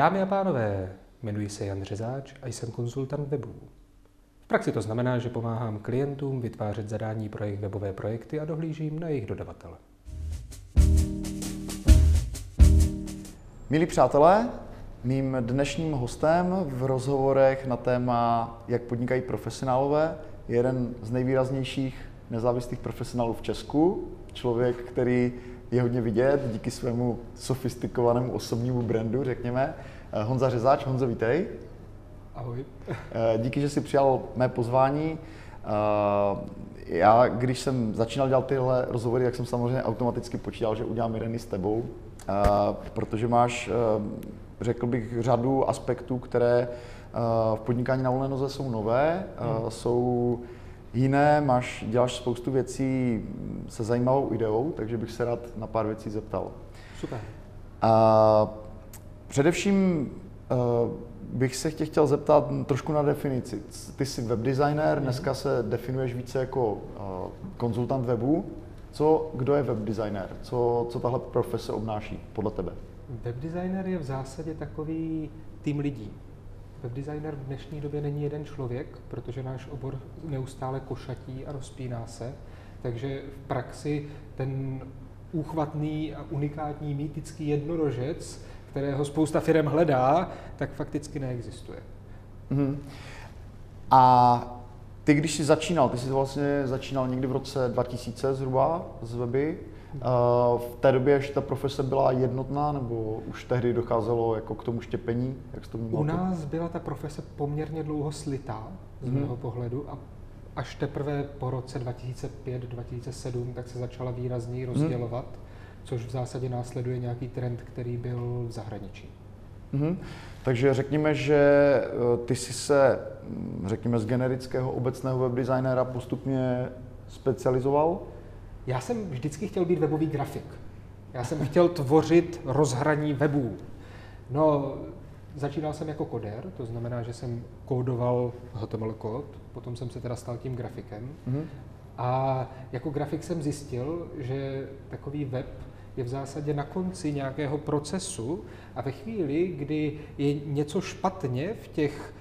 Dámy a pánové, jmenuji se Jan Řezáč a jsem konzultant webů. V praxi to znamená, že pomáhám klientům vytvářet zadání pro jejich webové projekty a dohlížím na jejich dodavatele. Milí přátelé, mým dnešním hostem v rozhovorech na téma, jak podnikají profesionálové, je jeden z nejvýraznějších nezávislých profesionálů v Česku. Člověk, který je hodně vidět díky svému sofistikovanému osobnímu brandu, řekněme. Eh, Honza Řezáč, Honzo, vítej. Ahoj. Eh, díky, že jsi přijal mé pozvání. Eh, já, když jsem začínal dělat tyhle rozhovory, tak jsem samozřejmě automaticky počítal, že udělám jeden s tebou, protože máš, řekl bych, řadu aspektů, které v podnikání na volné noze jsou nové, hmm. jsou jiné, máš, děláš spoustu věcí se zajímavou ideou, takže bych se rád na pár věcí zeptal. Super. A především uh, bych se tě chtěl zeptat trošku na definici. Ty jsi webdesigner, mm. dneska se definuješ více jako uh, konzultant webu. Co, kdo je webdesigner? Co, co tahle profese obnáší podle tebe? Webdesigner je v zásadě takový tým lidí. Webdesigner v dnešní době není jeden člověk, protože náš obor neustále košatí a rozpíná se, takže v praxi ten úchvatný a unikátní mýtický jednorožec, kterého spousta firm hledá, tak fakticky neexistuje. Mm-hmm. A ty, když jsi začínal, ty jsi vlastně začínal někdy v roce 2000 zhruba z weby, v té době ještě ta profese byla jednotná, nebo už tehdy docházelo jako k tomu štěpení? Jak to U nás byla ta profese poměrně dlouho slitá z mm-hmm. mého pohledu a až teprve po roce 2005-2007 tak se začala výrazněji mhm. rozdělovat, mm-hmm. což v zásadě následuje nějaký trend, který byl v zahraničí. Mm-hmm. Takže řekněme, že eh, ty jsi se, řekněme, z generického obecného webdesignera postupně specializoval? Já jsem vždycky chtěl být webový grafik. Já jsem chtěl tvořit rozhraní webů. No, začínal jsem jako koder, to znamená, že jsem kódoval HTML kód, potom jsem se teda stal tím grafikem. Mm-hmm. A jako grafik jsem zjistil, že takový web je v zásadě na konci nějakého procesu a ve chvíli, kdy je něco špatně v těch,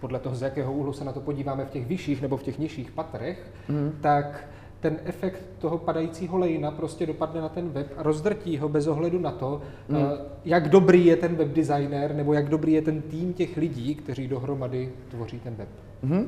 podle toho, z jakého úhlu se na to podíváme, v těch vyšších nebo v těch nižších patrech, mm. tak ten efekt toho padajícího lejna prostě dopadne na ten web a rozdrtí ho bez ohledu na to, mm. jak dobrý je ten web designer nebo jak dobrý je ten tým těch lidí, kteří dohromady tvoří ten web. Mm. Uh,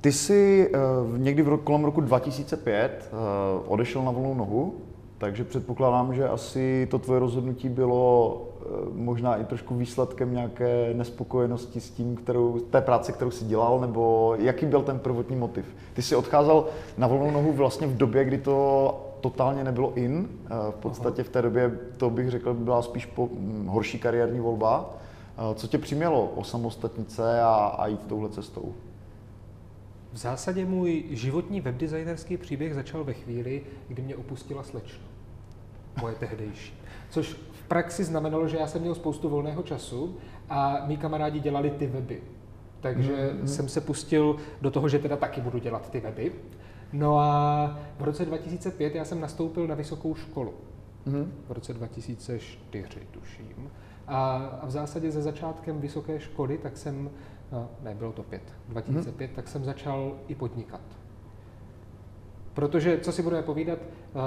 ty jsi uh, někdy v roku, kolem roku 2005 uh, eh, odešel na volnou nohu, takže předpokládám, že asi to tvoje rozhodnutí bylo Eh, možná i trošku výsledkem nějaké nespokojenosti s tím, kterou, té práce, kterou si dělal, nebo jaký byl ten prvotní motiv? Ty jsi odcházel na volnou nohu vlastně v době, kdy to totálně nebylo in. Eh, v podstatě v té době to bych řekl, byla spíš po, hm, horší kariérní volba. Eh, co tě přimělo osamostatnit se a, a jít touhle cestou? V zásadě můj životní webdesignerský příběh začal ve chvíli, kdy mě opustila slečna. Moje tehdejší. Což praxi znamenalo, že já jsem měl spoustu volného času a mý kamarádi dělali ty weby. Takže mm-hmm. jsem se pustil do toho, že teda taky budu dělat ty weby. No a v roce 2005 já jsem nastoupil na vysokou školu. Mm-hmm. V roce 2004, tuším. A, a v zásadě ze začátkem vysoké školy, tak jsem, no, ne, bylo to pět, 2005, mm-hmm. tak jsem začal i podnikat. Protože, co si budeme povídat, eh,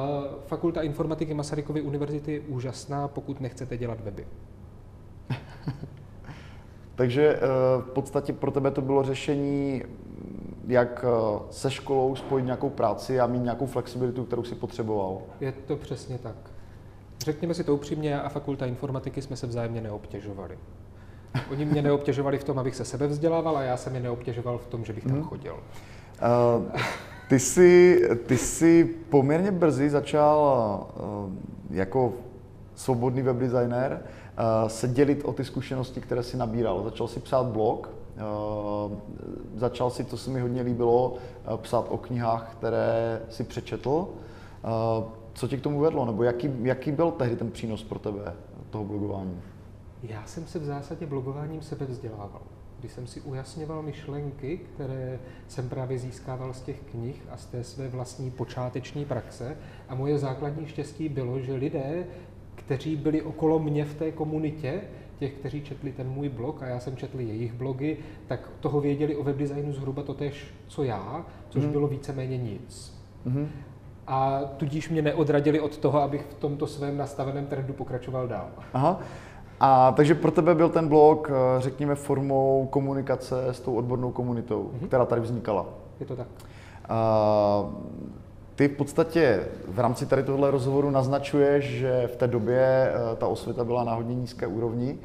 fakulta informatiky Masarykovy univerzity je úžasná, pokud nechcete dělat weby. Takže eh, v podstatě pro tebe to bylo řešení, jak eh, se školou spojit nějakou práci a mít nějakou flexibilitu, kterou si potřeboval. Je to přesně tak. Řekněme si to upřímně, a fakulta informatiky jsme se vzájemně neobtěžovali. Oni mě neobtěžovali v tom, abych se sebe vzdělával a já jsem je neobtěžoval v tom, že bych tam hmm. chodil. Uh, ty jsi, ty jsi poměrně brzy začal uh, jako svobodný webdesigner uh, se dělit o ty zkušenosti, které si nabíral. Začal si psát blog, uh, začal si, to se mi hodně líbilo, psát o knihách, které si přečetl. Co tě k tomu vedlo, nebo jaký, jaký byl tehdy ten přínos pro tebe toho blogování? Já jsem se v zásadě blogováním sebe vzdělával kdy jsem si ujasňoval myšlenky, které jsem právě získával z těch knih a z té své vlastní počáteční praxe. A moje základní štěstí bylo, že lidé kteří byli okolo mě v té komunitě, těch, kteří četli ten můj blog a já jsem četl jejich blogy, tak toho věděli o webdesignu zhruba to tež, co já, což mm. bylo víceméně nic. Mm. A tudíž mě neodradili od toho, abych v tomto svém nastaveném trendu pokračoval dál. Aha. A takže pro tebe byl ten blog, eh, řekněme, formou komunikace s tou odbornou komunitou, mm-hmm. která tady vznikala. Je to tak. A ty v podstatě v rámci tady tohle rozhovoru naznačuješ, že v té době eh, ta osvěta byla na hodně nízké úrovni.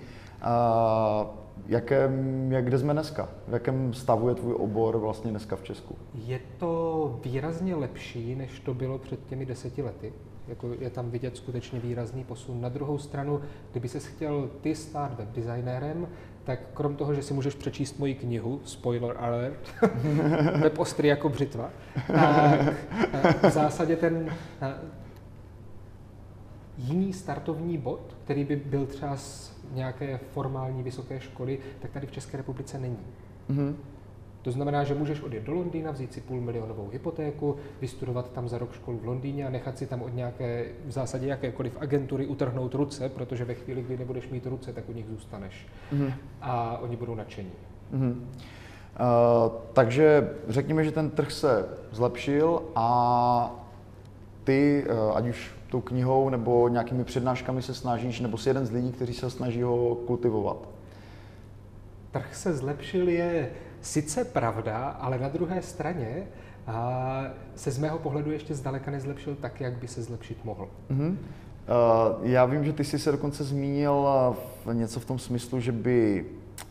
A jakém, jak, kde jsme dneska? V jakém stavu je tvůj obor vlastně dneska v Česku? Je to výrazně lepší, než to bylo před těmi deseti lety. Jako je tam vidět skutečně výrazný posun. Na druhou stranu, kdyby se chtěl ty stát webdesignérem, tak krom toho, že si můžeš přečíst moji knihu, spoiler alert, web ostrý jako břitva, tak v zásadě ten jiný startovní bod, který by byl třeba z nějaké formální vysoké školy, tak tady v České republice není. Mm-hmm. To znamená, že můžeš odjet do Londýna, vzít si půl milionovou hypotéku, vystudovat tam za rok školu v Londýně a nechat si tam od nějaké, v zásadě jakékoliv agentury utrhnout ruce, protože ve chvíli, kdy nebudeš mít ruce, tak u nich zůstaneš. Mm-hmm. A oni budou nadšení. Mm-hmm. Uh, takže řekněme, že ten trh se zlepšil a ty, uh, ať už tou knihou nebo nějakými přednáškami se snažíš, nebo jsi jeden z lidí, kteří se snaží ho kultivovat? Trh se zlepšil je sice pravda, ale na druhé straně a se z mého pohledu ještě zdaleka nezlepšil tak, jak by se zlepšit mohl. Mm-hmm. Uh, já vím, že ty jsi se dokonce zmínil v něco v tom smyslu, že by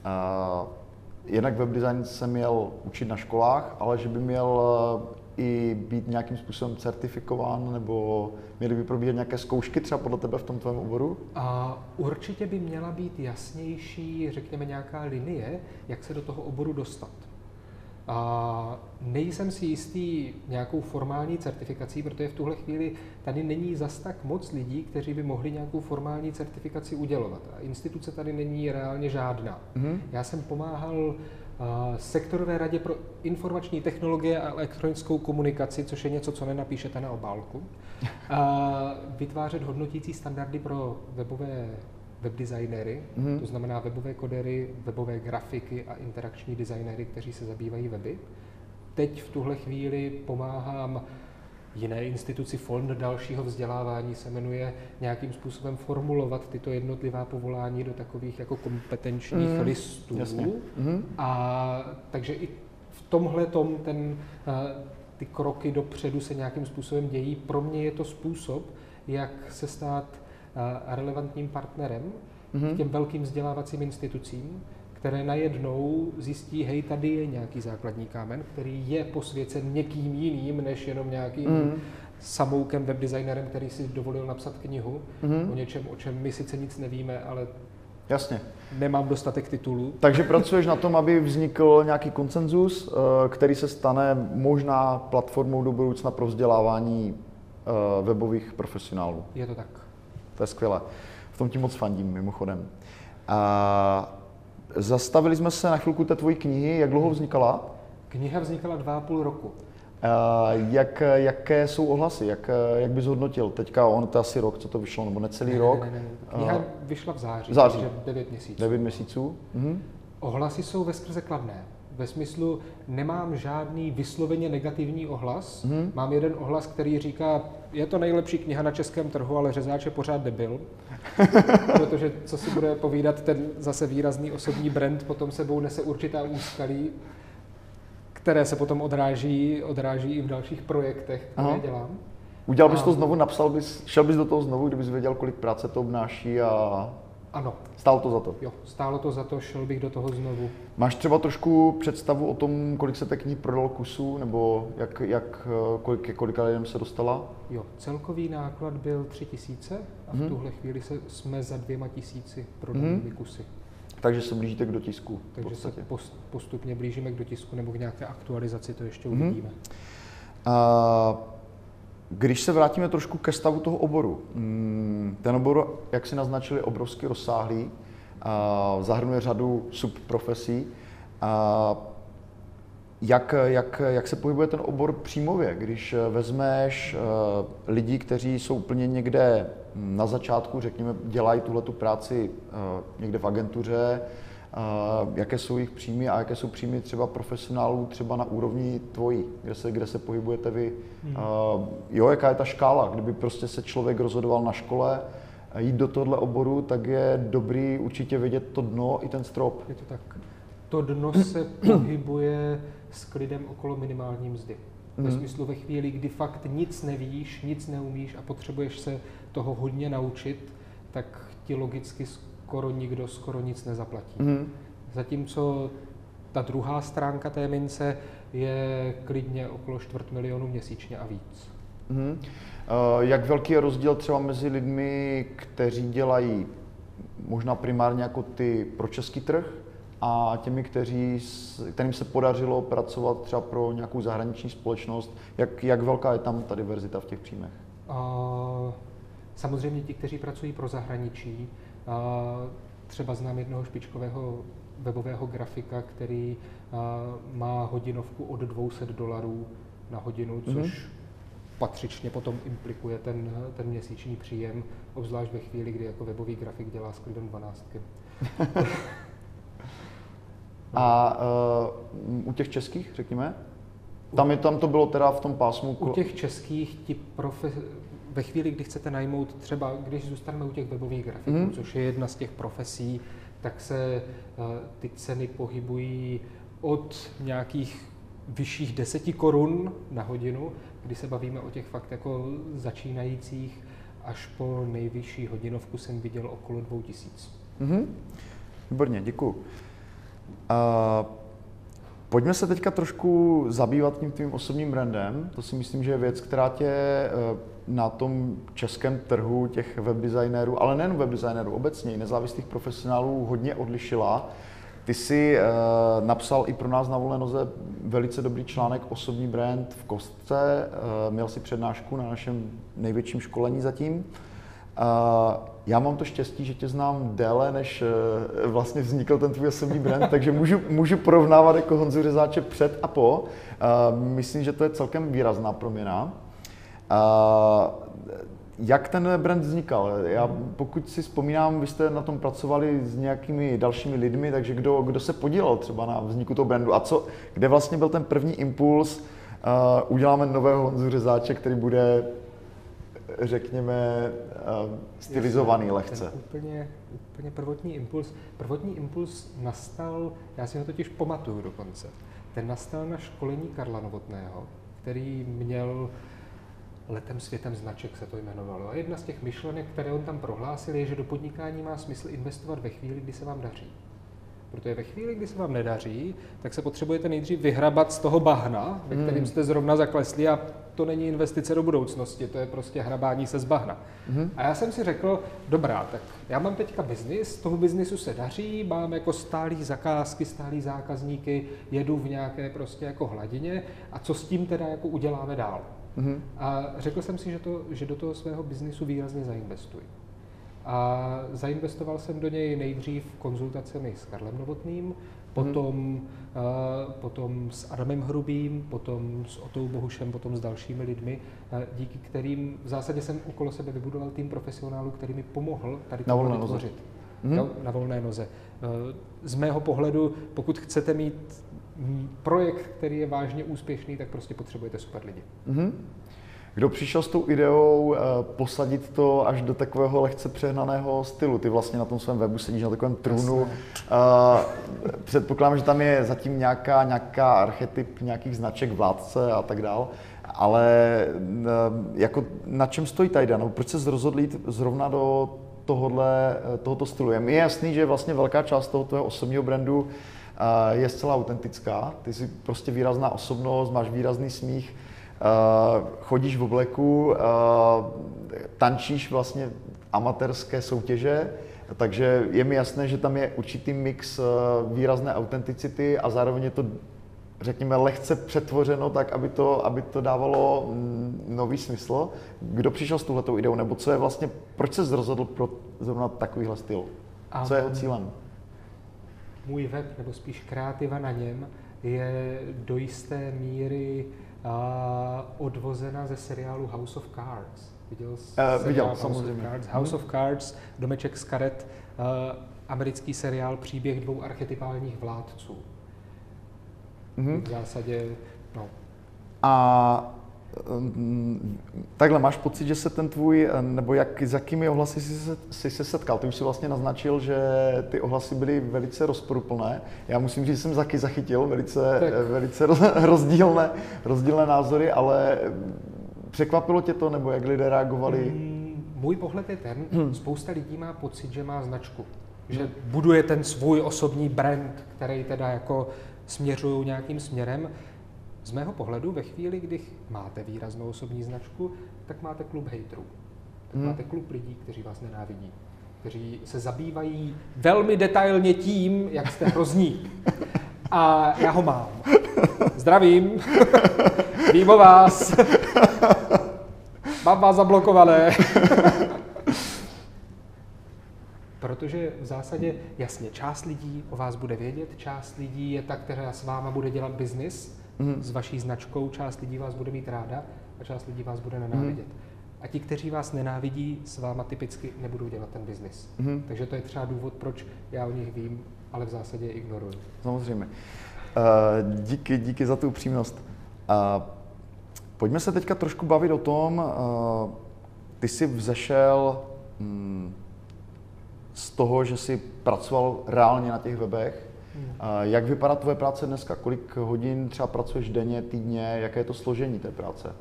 uh, jednak webdesign se měl učit na školách, ale že by měl i být nějakým způsobem certifikován, nebo měly by probíhat nějaké zkoušky třeba podle tebe v tom tvém oboru? A určitě by měla být jasnější, řekněme, nějaká linie, jak se do toho oboru dostat. A nejsem si jistý nějakou formální certifikací, protože v tuhle chvíli tady není zas tak moc lidí, kteří by mohli nějakou formální certifikaci udělovat. A instituce tady není reálně žádná. Mm-hmm. Já jsem pomáhal sektorové radě pro informační technologie a elektronickou komunikaci, což je něco, co nenapíšete na obálku, a vytvářet hodnotící standardy pro webové webdesignéry, mm-hmm. to znamená webové kodery, webové grafiky a interakční designéry, kteří se zabývají weby. Teď v tuhle chvíli pomáhám jiné instituci, fond dalšího vzdělávání se jmenuje nějakým způsobem formulovat tyto jednotlivá povolání do takových jako kompetenčních mm, listů. Jasně. Mm. A takže i v tomhle tom ten, ty kroky dopředu se nějakým způsobem dějí. Pro mě je to způsob, jak se stát relevantním partnerem mm. těm velkým vzdělávacím institucím, které najednou zjistí, hej, tady je nějaký základní kámen, který je posvěcen někým jiným, než jenom nějakým mm. samoukem webdesignerem, který si dovolil napsat knihu mm. o něčem, o čem my sice nic nevíme, ale Jasně. Nemám dostatek titulů. Takže pracuješ na tom, aby vznikl nějaký konsenzus, eh, který se stane možná platformou do budoucna pro vzdělávání eh, webových profesionálů. Je to tak. To je skvělé. V tom ti moc fandím, mimochodem. A Zastavili jsme se na chvilku té tvojí knihy. Jak dlouho vznikala? Kniha vznikala dva a půl roku. Uh, jak, jaké jsou ohlasy? Jak, jak bys hodnotil? Teďka on to asi rok, co to vyšlo, nebo necelý ne, rok? Ne, ne, ne. Kniha vyšla v září, září. takže 9 měsíců. 9 měsíců. Uh-huh. Ohlasy jsou ve skrze kladné. Ve smyslu, nemám žádný vysloveně negativní ohlas. Hmm. Mám jeden ohlas, který říká, je to nejlepší kniha na českém trhu, ale řezáč je pořád debil. Protože co si bude povídat, ten zase výrazný osobní brand potom sebou nese určitá úskalí, které se potom odráží, odráží i v dalších projektech, které Aha. dělám. Udělal bys to znovu, napsal bys, šel bys do toho znovu, kdybys věděl, kolik práce to obnáší a ano. Stálo to za to? Jo, stálo to za to, šel bych do toho znovu. Máš třeba trošku představu o tom, kolik se té knihy prodalo kusů, nebo jak, jak, kolik, kolika lidem se dostala? Jo, celkový náklad byl 3 tisíce a v hmm. tuhle chvíli se, jsme za dvěma tisíci prodali hmm. kusy. Takže se blížíte k dotisku. Takže se postupně blížíme k dotisku nebo k nějaké aktualizaci, to ještě hmm. uvidíme. Uh, když se vrátíme trošku ke stavu toho oboru, mm, ten obor, jak si naznačili, obrovsky rozsáhlý, zahrnuje řadu subprofesí. Jak, jak, jak se pohybuje ten obor přímově, když vezmeš eh, lidi, kteří jsou úplně někde na začátku, řekněme, dělají tuhle tu práci někde v agentuře, jaké jsou jejich příjmy a jaké jsou příjmy třeba profesionálů třeba na úrovni tvojí, kde se, kde se pohybujete vy. Hmm. Jo, jaká je ta škála, kdyby prostě se člověk rozhodoval na škole, jít do tohle oboru, tak je dobrý určitě vědět to dno i ten strop. Je to tak. To dno se pohybuje s klidem okolo minimální mzdy. Mm. Ve smyslu ve chvíli, kdy fakt nic nevíš, nic neumíš a potřebuješ se toho hodně naučit, tak ti logicky skoro nikdo skoro nic nezaplatí. Mm. Zatímco ta druhá stránka té mince je klidně okolo čtvrt milionu měsíčně a víc. Mm. Jak velký je rozdíl třeba mezi lidmi, kteří dělají možná primárně jako ty pro český trh a těmi, kteří, kterým se podařilo pracovat třeba pro nějakou zahraniční společnost, jak, jak velká je tam ta diverzita v těch příjmech? Uh, samozřejmě ti, kteří pracují pro zahraničí, uh, třeba znám jednoho špičkového webového grafika, který má hodinovku od 200 dolarů na hodinu, což mm-hmm. patřičně potom implikuje ten, ten měsíční příjem, obzvlášť ve chvíli, kdy jako webový grafik dělá s klidem 12. A uh, u těch českých, řekněme? Tam, je, tam to bylo teda v tom pásmu... U těch českých ti profe... ve chvíli, kdy chcete najmout třeba, když zůstaneme u těch webových grafiků, mm. což je jedna z těch profesí, tak se uh, ty ceny pohybují od nějakých vyšších 10 korun na hodinu, kdy se bavíme o těch fakt jako začínajících, až po nejvyšší hodinovku jsem viděl okolo 2000. Mm-hmm. Výborně, děkuji. Uh, pojďme se teďka trošku zabývat tím tvým osobním brandem. To si myslím, že je věc, která tě uh, na tom českém trhu těch webdesignérů, ale nejen webdesignérů, obecně i nezávislých profesionálů hodně odlišila. Ty jsi uh, napsal i pro nás na volné noze velice dobrý článek Osobní brand v kostce. Uh, měl si přednášku na našem největším školení zatím. Uh, já mám to štěstí, že tě znám déle, než uh, vlastně vznikl ten tvůj osobní brand, takže můžu, můžu porovnávat jako Honzu Řezáče před a po. Uh, myslím, že to je celkem výrazná proměna. Uh, jak ten brand vznikal? Já, pokud si vzpomínám, vy jste na tom pracovali s nějakými dalšími lidmi, takže kdo, kdo se podílel třeba na vzniku toho brandu a co, kde vlastně byl ten první impuls, uh, uděláme nového Honzu Řezáče, který bude, řekněme, uh, stylizovaný Jasně, lehce. Ten úplně, úplně prvotní impuls. Prvotní impuls nastal, já si ho totiž pamatuju dokonce, ten nastal na školení Karla Novotného, který měl letem světem značek se to jmenovalo. A jedna z těch myšlenek, které on tam prohlásil, je, že do podnikání má smysl investovat ve chvíli, kdy se vám daří. Protože ve chvíli, kdy se vám nedaří, tak se potřebujete nejdřív vyhrabat z toho bahna, ve hmm. kterým jste zrovna zaklesli a to není investice do budoucnosti, to je prostě hrabání se z bahna. Hmm. A já jsem si řekl, dobrá, tak já mám teďka biznis, toho biznisu se daří, mám jako stálý zakázky, stálý zákazníky, jedu v nějaké prostě jako hladině a co s tím teda jako uděláme dál. Mm-hmm. A řekl jsem si, že, to, že do toho svého biznisu výrazně zainvestuji. A zainvestoval jsem do něj nejdřív konzultacemi s Karlem Novotným, potom, mm-hmm. uh, potom s Adamem Hrubým, potom s Otou Bohušem, potom s dalšími lidmi, uh, díky kterým v zásadě jsem okolo sebe vybudoval tým profesionálů, který mi pomohl tady to vytvořit. Mm-hmm. Jo, na volné noze. Uh, z mého pohledu, pokud chcete mít projekt, který je vážně úspěšný, tak prostě potřebujete super lidi. Mm-hmm. Kdo přišel s tou ideou uh, posadit to až do takového lehce přehnaného stylu? Ty vlastně na tom svém webu sedíš na takovém trůnu. Uh, předpokládám, že tam je zatím nějaká, nějaká archetyp nějakých značek vládce a tak dál. Ale uh, jako na čem stojí ta idea? Proč se rozhodl jít zrovna do tohohle, tohoto stylu? Je mi jasný, že vlastně velká část toho tvého osobního brandu je zcela autentická. Ty jsi prostě výrazná osobnost, máš výrazný smích, chodíš v obleku, tančíš vlastně amatérské soutěže, takže je mi jasné, že tam je určitý mix výrazné autenticity a zároveň je to řekněme, lehce přetvořeno tak, aby to, aby to dávalo mm, nový smysl. Kdo přišel s touhletou ideou, nebo co je vlastně, proč se rozhodl pro zrovna takovýhle styl? Co je jeho cílem? Můj web, nebo spíš kreativa na něm, je do jisté míry uh, odvozena ze seriálu House of Cards. Viděl jsi Eh, viděl, seriál samozřejmě. House of Cards, House of Cards Domeček z karet, eh, americký seriál Příběh dvou archetypálních vládců. Mhm. V zásadě, no, A takhle, máš pocit, že se ten tvůj, nebo jak, s jakými ohlasy jsi se, jsi se setkal? Ty už si vlastně naznačil, že ty ohlasy byly velice rozporuplné. Já musím říct, že jsem taky zachytil velice, Tak. velice roz- rozdílné, rozdílné názory, ale překvapilo tě to, nebo jak lidé reagovali? Mm, Můj pohled je ten, Hmm. spousta lidí má pocit, že má značku. Že buduje ten svůj osobní brand, který teda jako směřují nějakým směrem. Z mého pohledu, ve chvíli, kdy máte výraznou osobní značku, tak máte klub hejtrů. Tak Hmm. máte klub lidí, kteří vás nenávidí. Kteří se zabývají velmi detailně tím, jak jste hrozní. A já ho mám. Zdravím. Vím o vás. Mám vás zablokované. Protože v zásadě, jasně, část lidí o vás bude vědět, část lidí je ta, která s váma bude dělat biznis Mhm. s vaší značkou, část lidí vás bude mít ráda a část lidí vás bude nenávidět. A ti, kteří vás nenávidí, s váma typicky nebudou dělat ten biznis. Mhm. Takže to je třeba důvod, proč já o nich vím, ale v zásadě je ignoruju. Samozřejmě. Eh, díky, díky za tu upřímnost. Eh, pojďme se teďka trošku bavit o tom, eh, ty jsi vzešel hm, z toho, že jsi pracoval reálně na těch webech. Hmm. Jak vypadá tvoje práce dneska? Kolik hodin třeba pracuješ denně, týdně? Jaké je to složení té práce?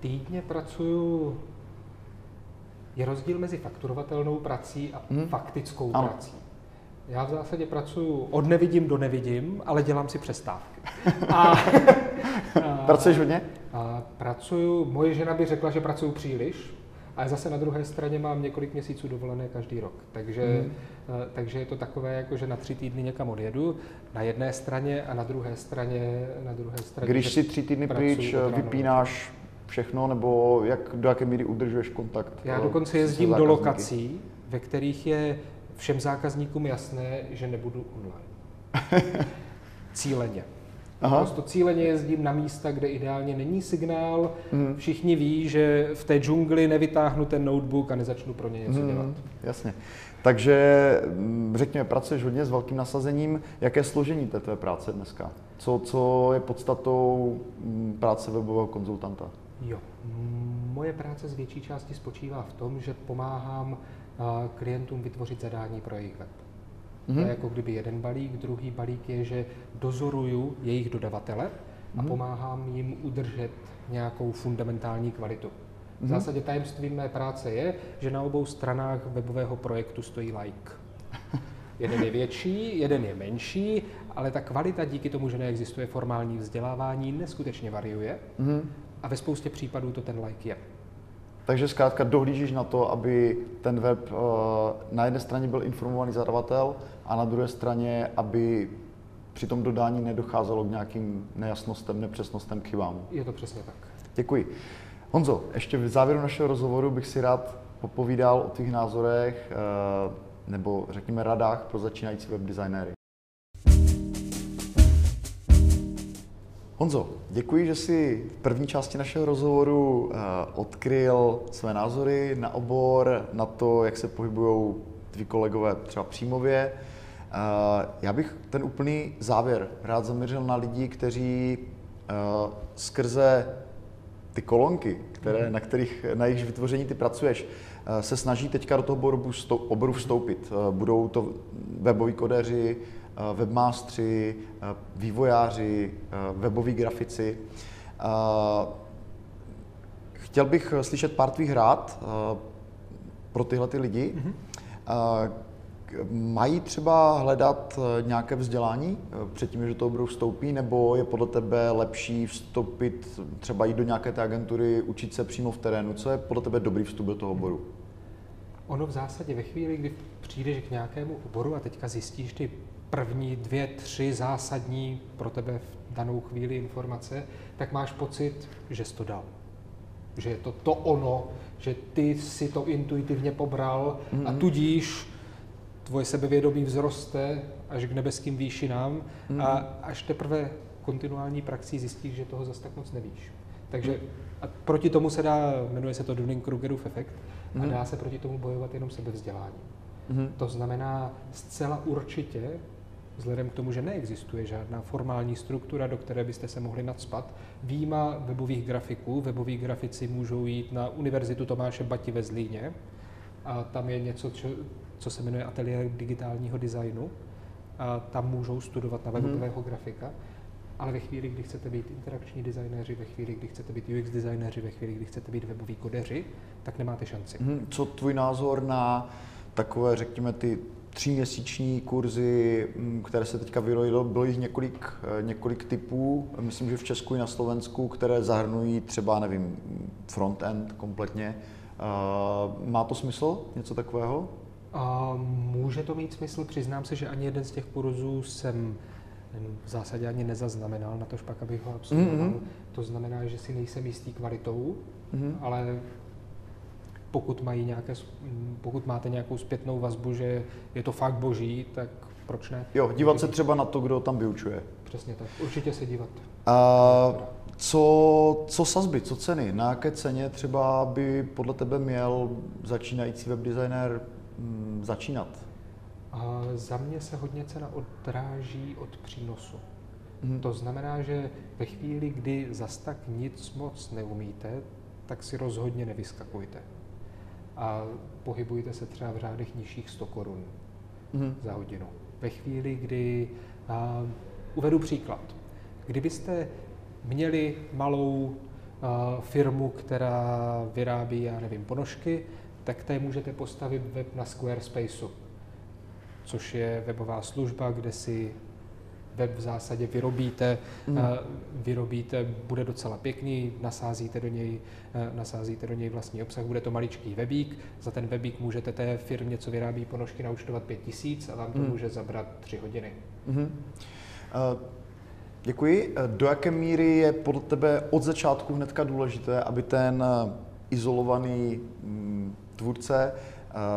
Týdně pracuju, je rozdíl mezi fakturovatelnou prací a Mhm. faktickou Ano. prací. Já v zásadě pracuju od nevidím do nevidím, ale dělám si přestávky. A, a, Pracuješ hodně? a pracuju, moje žena by řekla, že pracuju příliš, ale zase na druhé straně mám několik měsíců dovolené každý rok. Takže, eh, takže je to takové, jako že na tři týdny někam odjedu, na jedné straně a na druhé straně, na druhé straně Když si tři týdny pryč, vypínáš všechno, nebo jak, do jaké míry udržuješ kontakt? Já eh, dokonce jezdím do lokací, ve kterých je všem zákazníkům jasné, že nebudu online. Cíleně. Aha. Prostě cíleně jezdím na místa, kde ideálně není signál. Mhm. Všichni ví, že v té džungli nevytáhnu ten notebook a nezačnu pro ně něco Hmm, dělat. jasně. Takže mm, řekněme, pracuješ hodně s velkým nasazením. Jaké složení té tvé práce dneska? Co, co je podstatou mm, práce webového konzultanta? Jo. Moje práce z větší části spočívá v tom, že pomáhám klientům vytvořit zadání pro jejich web. To Mhm. je jako kdyby jeden balík, druhý balík je, že dozoruju jejich dodavatele a Mhm. pomáhám jim udržet nějakou fundamentální kvalitu. V Mhm. zásadě tajemstvím mé práce je, že na obou stranách webového projektu stojí like. Jeden je větší, jeden je menší, ale ta kvalita díky tomu, že neexistuje formální vzdělávání, neskutečně variuje Mhm. a ve spoustě případů to ten like je. Takže zkrátka dohlížíš na to, aby ten web eh, na jedné straně byl informovaný zadavatel a na druhé straně, aby při tom dodání nedocházelo k nějakým nejasnostem, nepřesnostem, chybám. Je to přesně tak. Děkuji. Honzo, ještě v závěru našeho rozhovoru bych si rád popovídal o tvých názorech eh, nebo řekněme radách pro začínající webdesignéry. Honzo, děkuji, že jsi v první části našeho rozhovoru eh, odkryl své názory na obor, na to, jak se pohybují tví kolegové třeba příjmově. Eh, Já bych ten úplný závěr rád zaměřil na lidi, kteří eh, skrze ty kolonky, které, na, kterých, na jejich vytvoření ty pracuješ, se snaží teďka do toho oboru, vstou- oboru vstoupit. Budou to weboví kodeři, webmástři, eh, vývojáři, eh, weboví grafici. Eh, Chtěl bych slyšet pár tvých rád eh, pro tyhle ty lidi. Eh, k- Mají třeba hledat eh, nějaké vzdělání eh, předtím, že to budou vstoupí, nebo je podle tebe lepší vstoupit, třeba jít do nějaké té agentury, učit se přímo v terénu? Co je podle tebe dobrý vstup do toho oboru? Ono v zásadě ve chvíli, kdy přijdeš k nějakému oboru a teďka zjistíš ty první dvě, tři zásadní pro tebe v danou chvíli informace, tak máš pocit, že jsi to dal. Že je to to ono, že ty si to intuitivně pobral a tudíž tvoje sebevědomí vzroste až k nebeským výšinám a až teprve kontinuální praxí zjistíš, že toho zas tak moc nevíš. Takže a proti tomu se dá, jmenuje se to Dunning-Krugerův efekt, a Mhm. dá se proti tomu bojovat jenom sebevzděláním. Mhm. To znamená zcela určitě, vzhledem k tomu, že neexistuje žádná formální struktura, do které byste se mohli nadspat, výjima webových grafiků. Weboví grafici můžou jít na Univerzitu Tomáše Bati ve Zlíně a tam je něco, čo, co se jmenuje ateliér digitálního designu a tam můžou studovat na Mhm. webového grafika. Ale ve chvíli, kdy chcete být interakční designéři, ve chvíli, kdy chcete být UX designéři, ve chvíli, kdy chcete být weboví kodeři, tak nemáte šanci. Mhm. Co tvůj názor na takové, řekněme, ty tříměsíční kurzy, mm, které se teďka vyrojilo, bylo jich několik, eh, několik typů, myslím, že v Česku i na Slovensku, které zahrnují třeba, nevím, front-end kompletně. Eh, Má to smysl, něco takového? A může to mít smysl, přiznám se, že ani jeden z těch kurzů jsem v zásadě ani nezaznamenal, na tož pak, abych ho absolvoval. Mhm. To znamená, že si nejsem jistý kvalitou, Mhm. ale pokud, mají nějaké, pokud máte nějakou zpětnou vazbu, že je to fakt boží, tak proč ne? Jo, dívat se třeba na to, kdo tam vyučuje. Přesně tak. Určitě se dívat. A co, co sazby, co ceny? Na jaké ceně třeba by podle tebe měl začínající webdesigner mm, začínat? A za mě se hodně cena odráží od přínosu. Mhm. To znamená, že ve chvíli, kdy zas tak nic moc neumíte, tak si rozhodně nevyskakujte. A pohybujte se třeba v řádech nižších 100 korun Mhm. za hodinu. Ve chvíli, kdy, a, uvedu příklad, kdybyste měli malou a, firmu, která vyrábí, já nevím, ponožky, tak té můžete postavit web na Squarespaceu, což je webová služba, kde si web v zásadě vyrobíte, eh, vyrobíte, bude docela pěkný, nasázíte do něj, eh, nasázíte do něj vlastní obsah, bude to maličký webík, za ten webík můžete té firmě, co vyrábí ponožky, naučtovat pět tisíc a vám to Mhm. může zabrat tři hodiny. Mhm. Eh, Děkuji. Do jaké míry je podle tebe od začátku hnedka důležité, aby ten izolovaný mm, tvůrce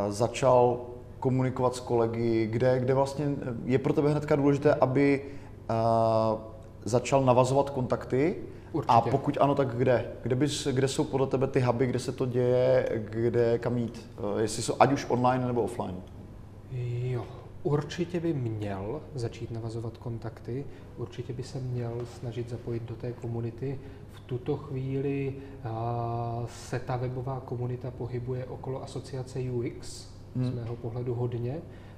začal komunikovat s kolegy, kde, kde vlastně eh, je pro tebe hnedka důležité, aby eh, začal navazovat kontakty Určitě. a pokud ano, tak kde? Kde, bys, kde jsou podle tebe ty huby, kde se to děje, kde kam jít? Eh, Jestli jsou ať už online nebo offline? Jo, určitě by měl začít navazovat kontakty, určitě by se měl snažit zapojit do té komunity. V tuto chvíli a, se ta webová komunita pohybuje okolo asociace UX, Hmm. z mého pohledu hodně.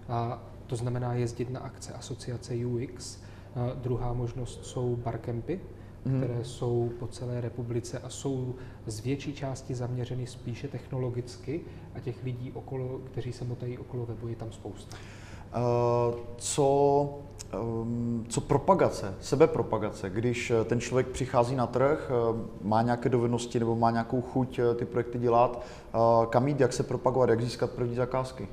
A to znamená jezdit na akce asociace UX. A druhá možnost jsou barkempy, Mhm. které jsou po celé republice a jsou z větší části zaměřeny spíše technologicky a těch lidí, okolo, kteří se motají okolo webu, je tam spousta. Eh, co, co propagace, sebepropagace, když eh, ten člověk přichází na trh, eh, má nějaké dovednosti nebo má nějakou chuť eh, ty projekty dělat, kam jít, jak se propagovat, jak získat první zakázky?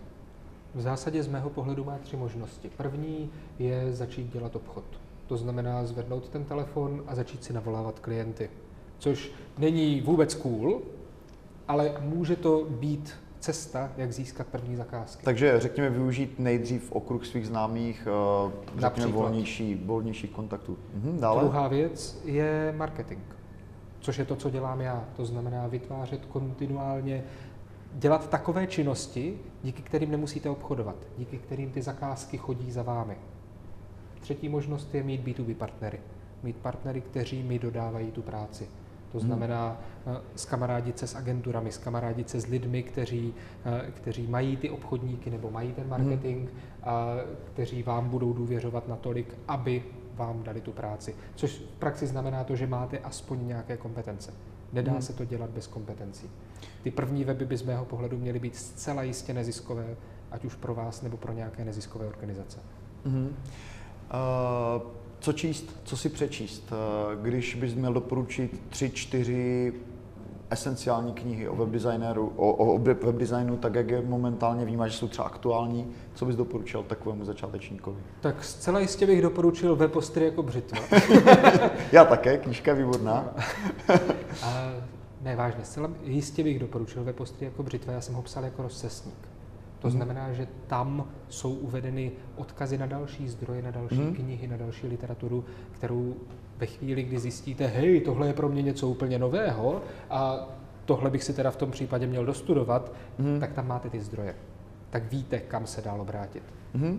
V zásadě z mého pohledu má tři možnosti. První je začít dělat obchod. To znamená zvednout ten telefon a začít si navolávat klienty. Což není vůbec cool, ale může to být cesta, jak získat první zakázky. Takže řekněme využít nejdřív okruh svých známých, eh, řekněme Například. volnější, volnějších kontaktů. Mhm, dále? Druhá věc je marketing, což je to, co dělám já. To znamená vytvářet kontinuálně, dělat takové činnosti, díky kterým nemusíte obchodovat, díky kterým ty zakázky chodí za vámi. Třetí možnost je mít B2B partnery. Mít partnery, kteří mi dodávají tu práci. To Hmm. znamená eh, skamarádit se s agenturami, skamarádit se s lidmi, kteří, eh, kteří mají ty obchodníky nebo mají ten marketing a kteří vám budou důvěřovat natolik, aby vám dali tu práci. Což v praxi znamená to, že máte aspoň nějaké kompetence. Nedá Hmm. se to dělat bez kompetencí. Ty první weby by z mého pohledu měly být zcela jistě neziskové, ať už pro vás nebo pro nějaké neziskové organizace. Mhm. Eh, Co číst, co si přečíst? Eh, Když bys měl doporučit tři, čtyři esenciální knihy o webdesignéru, o, o web- webdesignu, tak jak je momentálně víme, že jsou třeba aktuální, co bys doporučil takovému začátečníkovi? Tak zcela jistě bych doporučil webostry jako břitva. Já také, knížka je výborná. A ne, vážně, zcela jistě bych doporučil webostry jako břitva, já jsem ho psal jako rozcesník. To Mhm. znamená, že tam jsou uvedeny odkazy na další zdroje, na další Mhm. knihy, na další literaturu, kterou Ve chvíli, kdy zjistíte, hej, tohle je pro mě něco úplně nového a tohle bych si teda v tom případě měl dostudovat, mm. tak tam máte ty zdroje. Tak víte, kam se dál obrátit. Mm. Uh,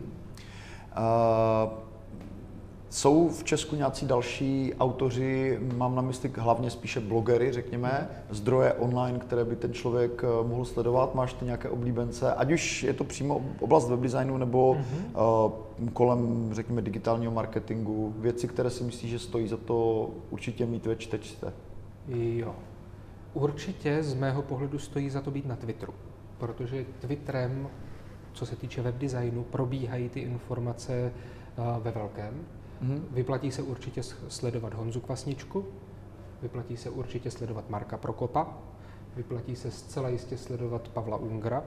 jsou v Česku nějací další autoři, mám na mysli hlavně spíše blogery, řekněme, zdroje online, které by ten člověk eh, mohl sledovat? Máš ty nějaké oblíbence, ať už je to přímo oblast webdesignu nebo mm-hmm. uh, kolem, řekněme, digitálního marketingu, věci, které si myslíš, že stojí za to určitě mít ve čtečce? Jo. Určitě z mého pohledu stojí za to být na Twitteru, protože Twitterem, co se týče webdesignu, probíhají ty informace eh, ve velkém. Mm-hmm. Vyplatí se určitě sledovat Honzu Kvasničku, vyplatí se určitě sledovat Marka Prokopa, vyplatí se zcela jistě sledovat Pavla Ungra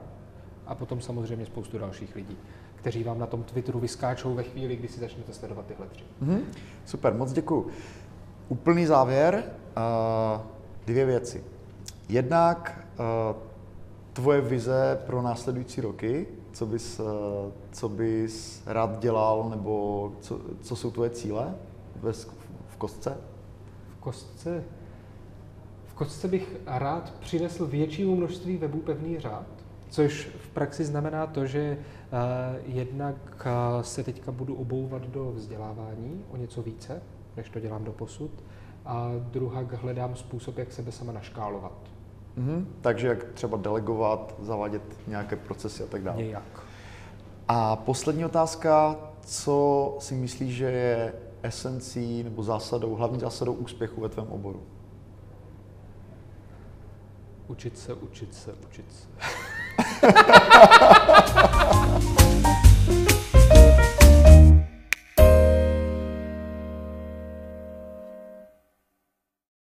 a potom samozřejmě spoustu dalších lidí, kteří vám na tom Twitteru vyskáčou ve chvíli, kdy si začnete sledovat tyhle tři. Mm-hmm. Super, moc děkuji. Úplný závěr, uh, dvě věci. Jednak uh, tvoje vize pro následující roky, co bys, eh, co bys rád dělal, nebo co, co jsou tvoje cíle v kostce? V kostce? V kostce bych rád přinesl většímu množství webů pevný řád, což v praxi znamená to, že uh, jednak uh, se teďka budu obouvat do vzdělávání o něco více, než to dělám do posud, a druhá hledám způsob, jak sebe sama naškálovat Mm-hmm. Takže jak třeba delegovat, zavádět nějaké procesy a tak dále. Nějak. A poslední otázka, co si myslíš, že je esencí nebo zásadou, hlavní zásadou úspěchu ve tvém oboru? Učit se, učit se, učit se.